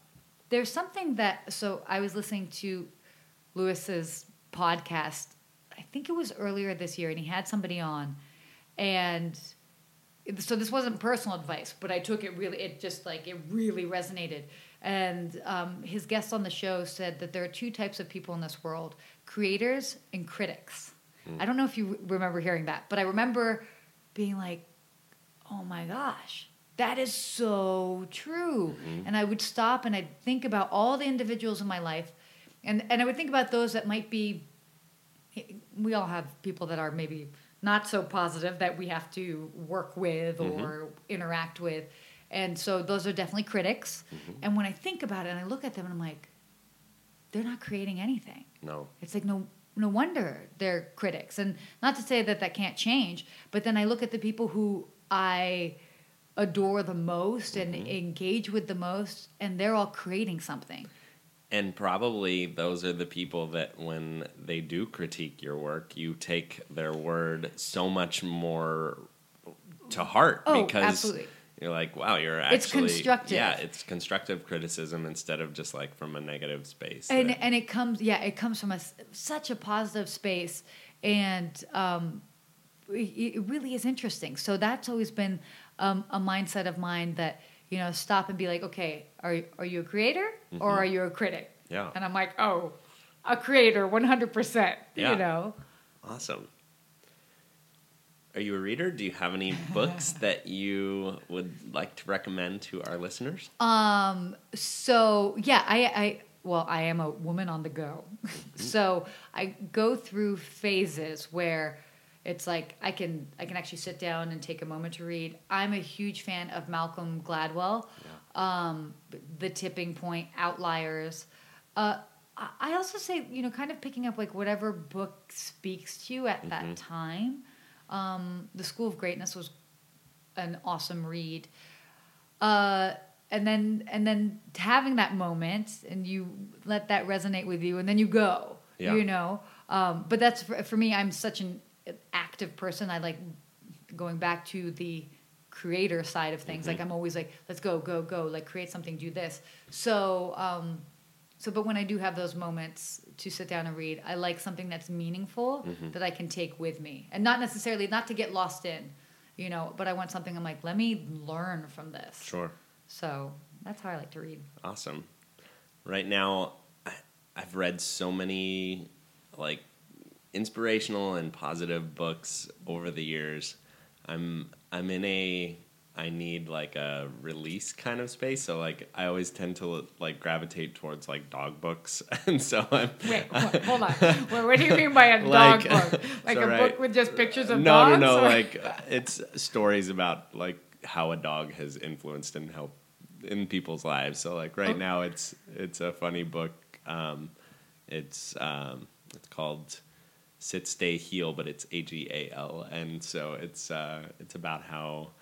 there's something that, so I was listening to Lewis's podcast, I think it was earlier this year, and he had somebody on. And so this wasn't personal advice, but I took it really, it just like, it really resonated. And um, his guest on the show said that there are two types of people in this world creators and critics. I don't know if you remember hearing that, but I remember being like, oh my gosh, that is so true. Mm-hmm. And I would stop and I'd think about all the individuals in my life. And, and I would think about those that might be, we all have people that are maybe not so positive that we have to work with mm-hmm. or interact with. And so those are definitely critics. Mm-hmm. And when I think about it and I look at them and I'm like, they're not creating anything. No. It's like no no wonder they're critics, and not to say that that can't change, but then I look at the people who I adore the most and engage with the most, and they're all creating something. And probably those are the people that when they do critique your work, you take their word so much more to heart Oh, because absolutely. you're like, wow, you're actually It's constructive. Yeah, it's constructive criticism instead of just like from a negative space. and that- and it comes yeah it comes from a such a positive space and um, it really is interesting so that's always been um, a mindset of mine that you know stop and be like okay are, are you a creator or are you a critic Mm-hmm. Yeah. and i'm like oh a creator 100% Yeah. you know Awesome. Are you a reader? Do you have any books that you would like to recommend to our listeners? Um. So yeah, I, I well, I am a woman on the go, so I go through phases where it's like I can I can actually sit down and take a moment to read. I'm a huge fan of Malcolm Gladwell, um, The Tipping Point, Outliers. Uh, I- also say you know kind of picking up like whatever book speaks to you at that time. Um, the School of Greatness was an awesome read. Uh, and then and then having that moment and you let that resonate with you and then you go Yeah. you know um, but that's for, for me i'm such an active person i like going back to the creator side of things. Like I'm always like, let's go, go, go, like create something, do this. So, um, so, but when I do have those moments to sit down and read, I like something that's meaningful that I can take with me, and not necessarily not to get lost in, you know. But I want something. I'm like, let me learn from this. Sure. So that's how I like to read. Awesome. Right now, I've read so many like inspirational and positive books over the years. I'm I'm in a I need like a release kind of space, so like I always tend to like gravitate towards like dog books, and so I'm Wait, hold on. What, what do you mean by a Like- dog book? Like so a right- book with just pictures of no, dogs? no, no. or- Like it's stories about like how a dog has influenced and helped in people's lives. So like right Oh. now, it's it's a funny book. Um, it's um, it's called Sit Stay Heal, but it's A G A L, and so it's uh, it's about how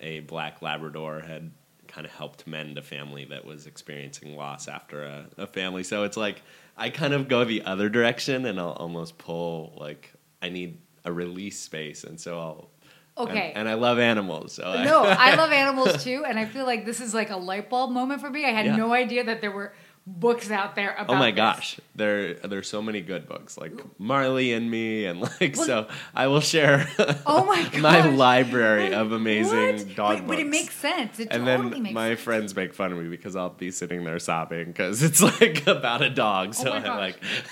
a black Labrador had kind of helped mend a family that was experiencing loss after a, a family. So it's like I kind of go the other direction, and I'll almost pull like I need a release space, and so I'll. Okay. And, and I love animals, so I- no, I love animals too, and I feel like this is like a light bulb moment for me. I had Yeah. no idea that there were books out there oh about. Oh my this. gosh, there there's so many good books like Marley and Me, and like Well- so I will share. Oh my my library of amazing what? dog but, but it makes sense. It and totally then my sense. friends make fun of me because I'll be sitting there sobbing because it's like about a dog. Oh so Oh I'm gosh.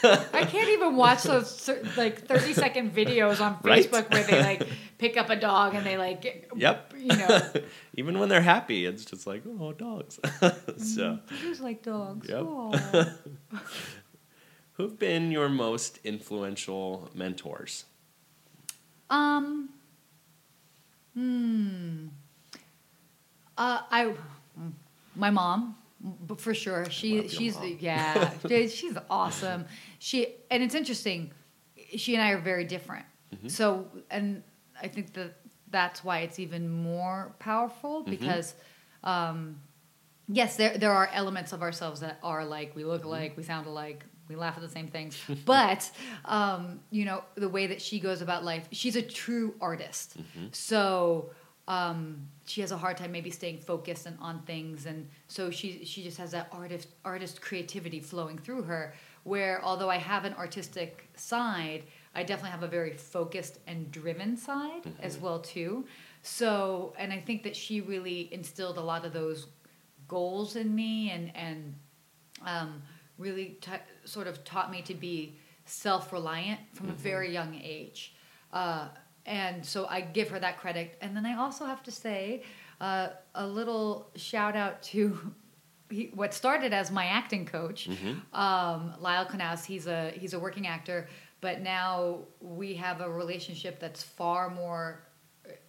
like, I can't even watch those like thirty second videos on Right? Facebook where they like pick up a dog and they like yep. you know Even when they're happy, it's just like, oh, dogs. so, who's like dogs. Yep. Who've been your most influential mentors? Um. Hmm. Uh, I, my mom, for sure. She she's mom. yeah, she's awesome. She and it's interesting. She and I are very different. Mm-hmm. So and I think that that's why it's even more powerful Mm-hmm. because. Um, yes, there there are elements of ourselves that are like we Mm-hmm. look alike, we sound alike, we laugh at the same things. but um, you know, the way that she goes about life, she's a true artist. Mm-hmm. So um, she has a hard time maybe staying focused and on things, and so she she just has that artist artist creativity flowing through her. Where although I have an artistic side, I definitely have a very focused and driven side as well too. So, and I think that she really instilled a lot of those goals in me and and um, really t- sort of taught me to be self-reliant from a very young age. Uh, and so i give her that credit. And then i also have to say uh, a little shout out to he, what started as my acting coach. Um, lyle Knaus. he's a he's a working actor but now we have a relationship that's far more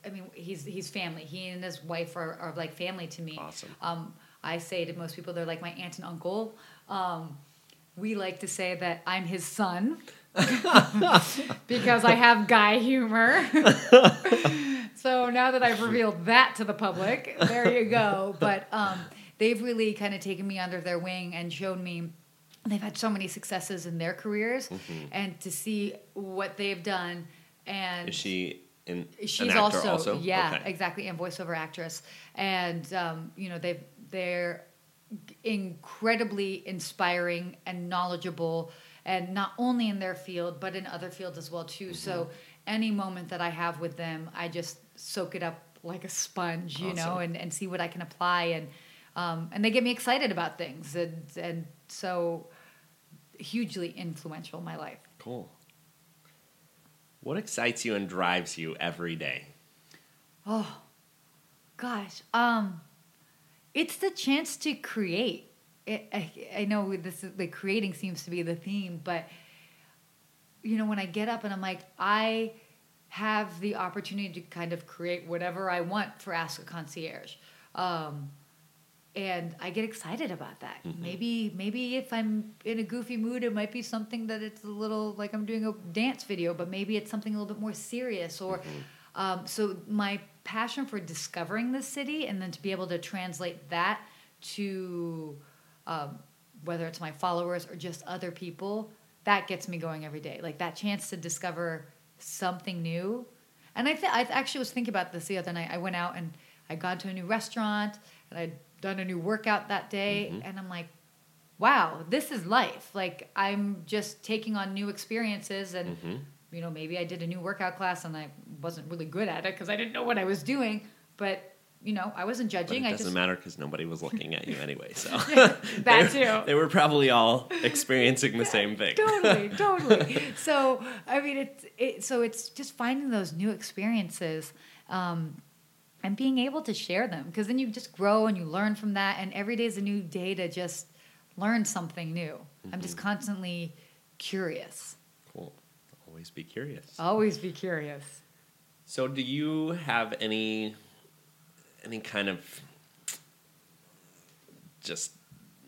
I mean, he's he's family. He and his wife are, are like family to me. Awesome. Um, I say to most people, they're like my aunt and uncle. Um, we like to say that I'm his son because I have guy humor. so now that I've revealed that to the public, there you go. But um, they've really kind of taken me under their wing and shown me they've had so many successes in their careers, and to see what they've done. And Is she in, she's also, also? yeah Okay. exactly and voiceover actress and um, you know they they're incredibly inspiring and knowledgeable and not only in their field but in other fields as well too so Mm-hmm. any moment that i have with them i just soak it up like a sponge you know and, and see what i can apply and um, and they get me excited about things and and so hugely influential in my life Cool. What excites you and drives you every day? Oh, gosh. Um, it's the chance to create. It, I, I know this is like creating seems to be the theme, but you know, when I get up and I'm like, I have the opportunity to kind of create whatever I want for Ask a Concierge. Um, and I get excited about that. Maybe maybe if I'm in a goofy mood, it might be something that it's a little like I'm doing a dance video, but maybe it's something a little bit more serious. Or um, so my passion for discovering the city and then to be able to translate that to um, whether it's my followers or just other people, that gets me going every day. Like that chance to discover something new. And I, th- I actually was thinking about this the other night. I went out and I got to a new restaurant and I'd done a new workout that day. And I'm like, wow, this is life. Like, I'm just taking on new experiences. And, you know, maybe I did a new workout class and I wasn't really good at it because I didn't know what I was doing. But, you know, I wasn't But judging. it doesn't just. matter because nobody was looking at you anyway. So That they, too. They were probably all experiencing the same thing. totally, totally. So I mean, it's it, so it's just finding those new experiences um, and being able to share them because then you just grow and you learn from that, and every day is a new day to just learn something new. I'm just mm-hmm. constantly curious. Cool. Always be curious. Always be curious. So, do you have any any kind of just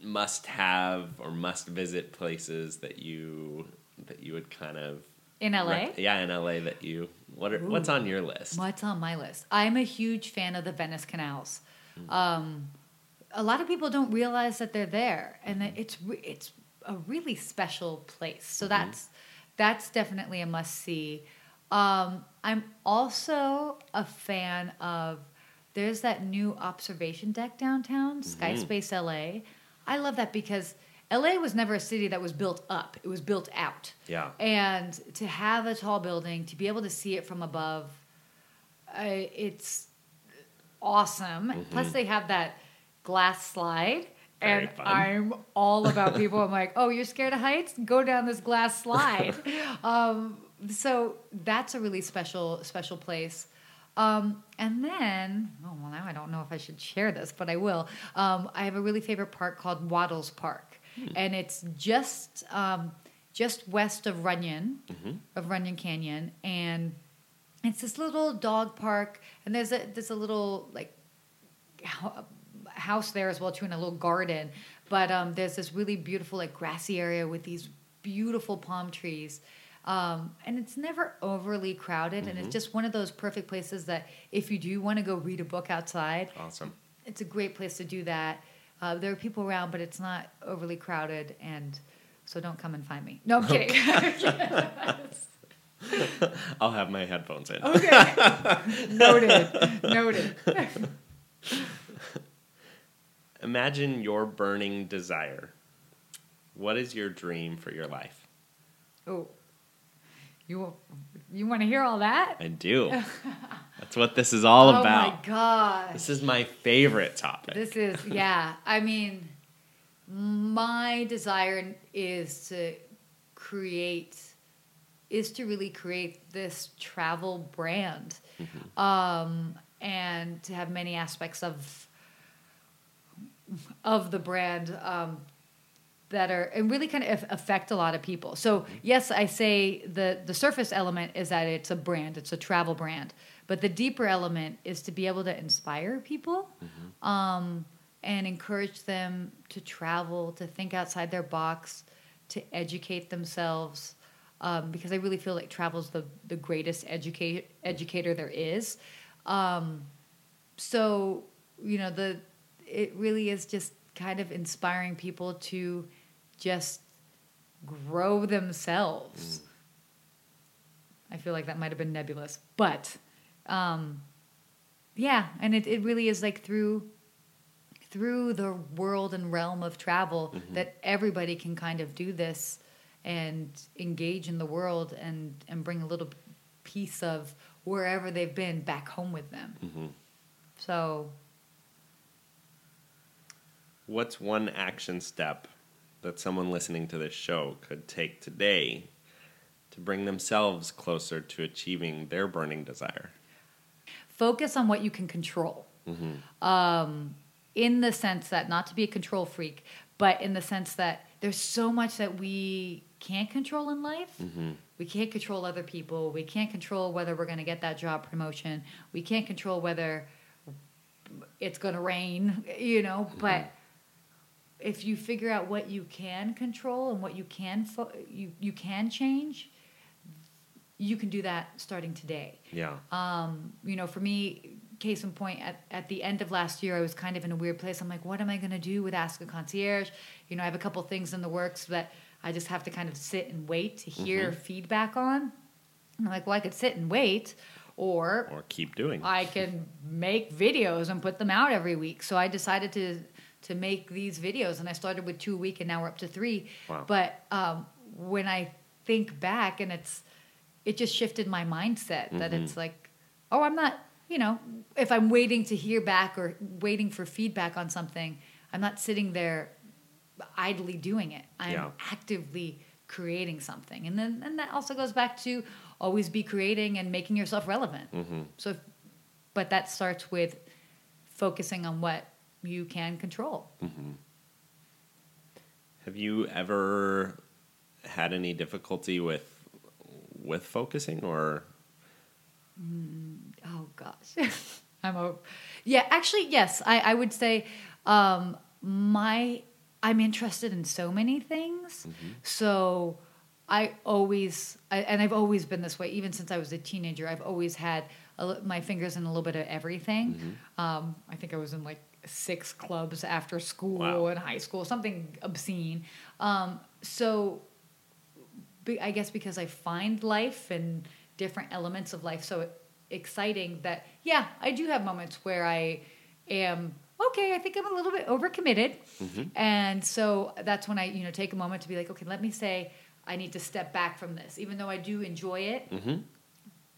must have or must visit places that you that you would kind of In LA, yeah, in LA that you what are, what's on your list? What's on my list? I'm a huge fan of the Venice canals. Um, a lot of people don't realize that they're there, and that it's re- it's a really special place. So that's that's definitely a must see. Um, I'm also a fan of. There's that new observation deck downtown, Skyspace LA. I love that because LA was never a city that was built up; it was built out. Yeah. And to have a tall building, to be able to see it from above, uh, it's awesome. Plus, they have that glass slide. Very and fun. I'm all about people. I'm like, oh, you're scared of heights? Go down this glass slide. um, so that's a really special, special place. Um, and then, oh well, now I don't know if I should share this, but I will. Um, I have a really favorite park called Wattles Park, and it's just um, just west of Runyon, of Runyon Canyon, and it's this little dog park, and there's a there's a little like house there as well too, and a little garden. But um, there's this really beautiful like grassy area with these beautiful palm trees. Um, and it's never overly crowded, and it's just one of those perfect places that if you do want to go read a book outside, Awesome. it's a great place to do that. Uh, there are people around, but it's not overly crowded, and so don't come and find me. No, I'm kidding. I'll have my headphones in. okay, noted, noted. Imagine your burning desire. What is your dream for your life? Oh, you you want to hear all that? I do. That's what this is all oh about. Oh my gosh. This is my favorite topic. This is yeah. I mean, my desire is to create is to really create this travel brand, um, and to have many aspects of of the brand um, that are and really kind of affect a lot of people. So yes, I say the the surface element is that it's a brand, it's a travel brand, but the deeper element is to be able to inspire people um, and encourage them to travel, to think outside their box, to educate themselves. Um, because I really feel like travel's the the greatest educate educator there is. Um, so you know the it really is just kind of inspiring people to just grow themselves. I feel like that might have been nebulous, but um, yeah, and it, it really is like through through the world and realm of travel that everybody can kind of do this and engage in the world and and bring a little piece of wherever they've been back home with them. So What's one action step that someone listening to this show could take today to bring themselves closer to achieving their burning desire? focus on what you can control. Mm-hmm. Um, in the sense that not to be a control freak, but in the sense that there's so much that we can't control in life. Mm-hmm. We can't control other people. We can't control whether we're going to get that job promotion. We can't control whether it's going to rain, you know, but mm-hmm. If you figure out what you can control and what you can fo- you you can change, you can do that starting today. Yeah. Um, you know, for me, case in point, at, at the end of last year, I was kind of in a weird place. I'm like, what am I going to do with Ask a Concierge? You know, I have a couple things in the works that I just have to kind of sit and wait to hear feedback on. And I'm like, well, I could sit and wait, or Or keep doing. I can make videos and put them out every week. So I decided to to make these videos, and I started with two a week, and now we're up to three. Wow. But um, when I think back, and it's it just shifted my mindset that Mm-hmm. it's like, oh, I'm not. You know, if I'm waiting to hear back or waiting for feedback on something, I'm not sitting there idly doing it. I'm Yeah. actively creating something, and then and that also goes back to always be creating and making yourself relevant. Mm-hmm. So, if, but that starts with focusing on what you can control. Have you ever had any difficulty with with focusing or Oh gosh, I'm a yeah. Actually, yes, I, I would say um, my I'm interested in so many things, so I always I, and I've always been this way. Even since I was a teenager, I've always had a, my fingers in a little bit of everything. Um, I think I was in like six clubs after school Wow. and high school, something obscene. Um, so be- I guess because I find life and different elements of life so exciting that yeah, I do have moments where I am okay. I think I'm a little bit overcommitted, and so that's when I you know take a moment to be like, okay, let me say I need to step back from this, even though I do enjoy it.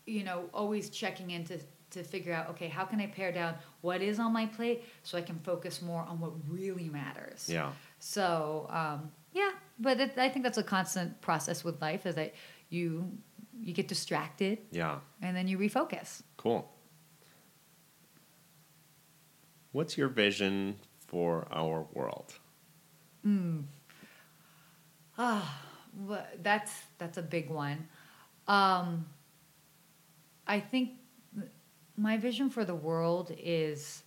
You know, always checking in to figure out okay, how can I pare down what is on my plate so I can focus more on what really matters. yeah. So um, yeah, but it, I think that's a constant process with life is that you you get distracted Yeah. and then you refocus. Cool. What's your vision for our world? Hmm. Ah well, that's that's a big one. Um, I think th- my vision for the world is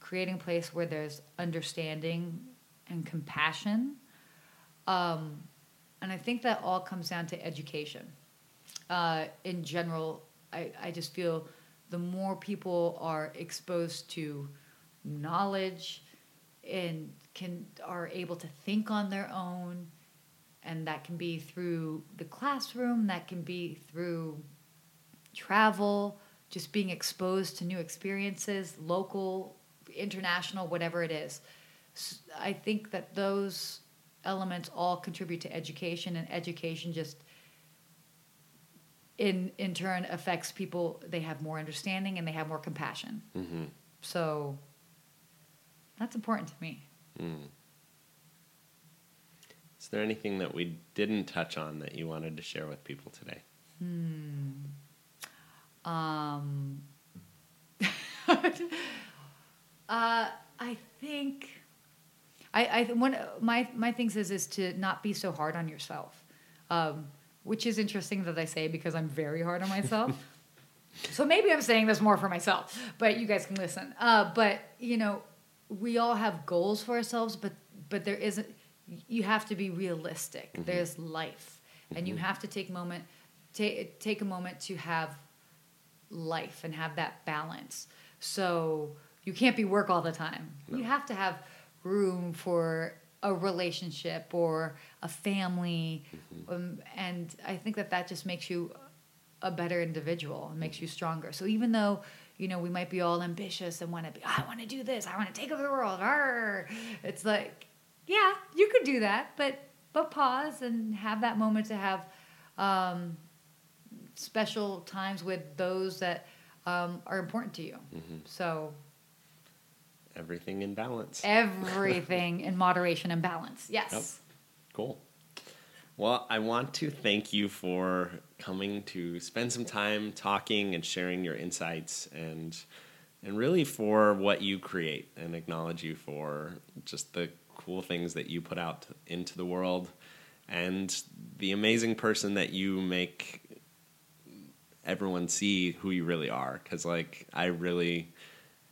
creating a place where there's understanding and compassion. Um, and I think that all comes down to education. Uh, in general, I, I just feel the more people are exposed to knowledge and can are able to think on their own and that can be through the classroom that can be through travel just being exposed to new experiences local international whatever it is, I think that those elements all contribute to education and education just in in turn affects people they have more understanding and they have more compassion. Mm-hmm. so that's important to me. Is there anything that we didn't touch on that you wanted to share with people today? Um, uh, I think I, I one my my things is is to not be so hard on yourself, um, which is interesting that I say because I'm very hard on myself. so maybe I'm saying this more for myself, but you guys can listen. Uh, but you know, we all have goals for ourselves, but but there isn't. You have to be realistic. There's life, and you have to take moment take take a moment to have life and have that balance. So you can't be work all the time. You have to have room for a relationship or a family, um, and I think that that just makes you a better individual and makes you stronger. So even though you know we might be all ambitious and want to be, I want to do this, I want to take over the world. Arr! It's like, yeah, you could do that, but but pause and have that moment to have um, special times with those that um, are important to you. So Everything in balance. everything in moderation and balance. Yes. Yep. Cool. Well, I want to thank you for coming to spend some time talking and sharing your insights and and really for what you create and acknowledge you for just the cool things that you put out into the world and the amazing person that you make everyone see who you really are cuz like I really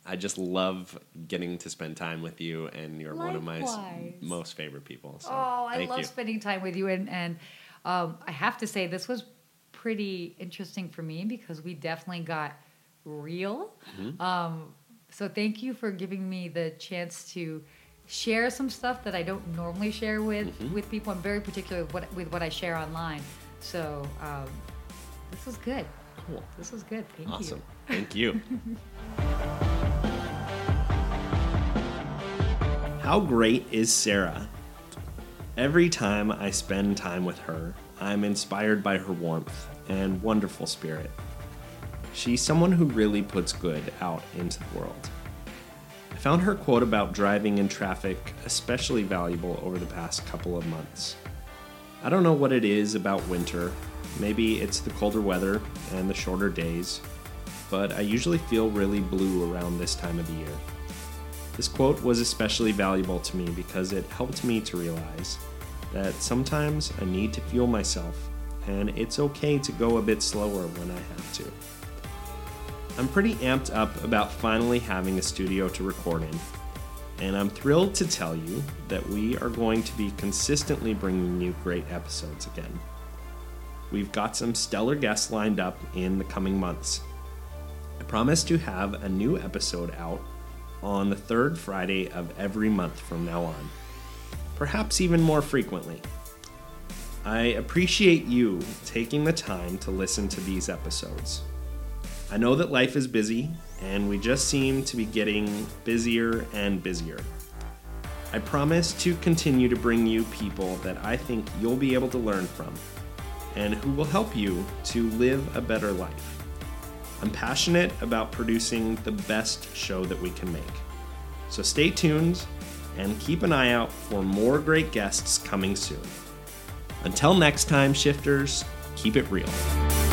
I just love getting to spend time with you and you're one of my s- most favorite people. So Oh, I thank love you. spending time with you, and and um, I have to say this was pretty interesting for me because we definitely got real. Mm-hmm. Um, so thank you for giving me the chance to share some stuff that I don't normally share with Mm-hmm. with people. I'm very particular with what with what I share online. So um, was good. Cool. This was good. Thank Awesome. you. Thank you. How great is Sarah? Every time I spend time with her, I'm inspired by her warmth and wonderful spirit. She's someone who really puts good out into the world. I found her quote about driving in traffic especially valuable over the past couple of months. I don't know what it is about winter. Maybe it's the colder weather and the shorter days, but I usually feel really blue around this time of the year. This quote was especially valuable to me because it helped me to realize that sometimes I need to fuel myself, and it's okay to go a bit slower when I have to. I'm pretty amped up about finally having a studio to record in, and I'm thrilled to tell you that we are going to be consistently bringing you great episodes again. We've got some stellar guests lined up in the coming months. I promise to have a new episode out on the third Friday of every month from now on, perhaps even more frequently. I appreciate you taking the time to listen to these episodes. I know that life is busy, and we just seem to be getting busier and busier. I promise to continue to bring you people that I think you'll be able to learn from and who will help you to live a better life. I'm passionate about producing the best show that we can make. So stay tuned and keep an eye out for more great guests coming soon. Until next time, shifters, keep it real.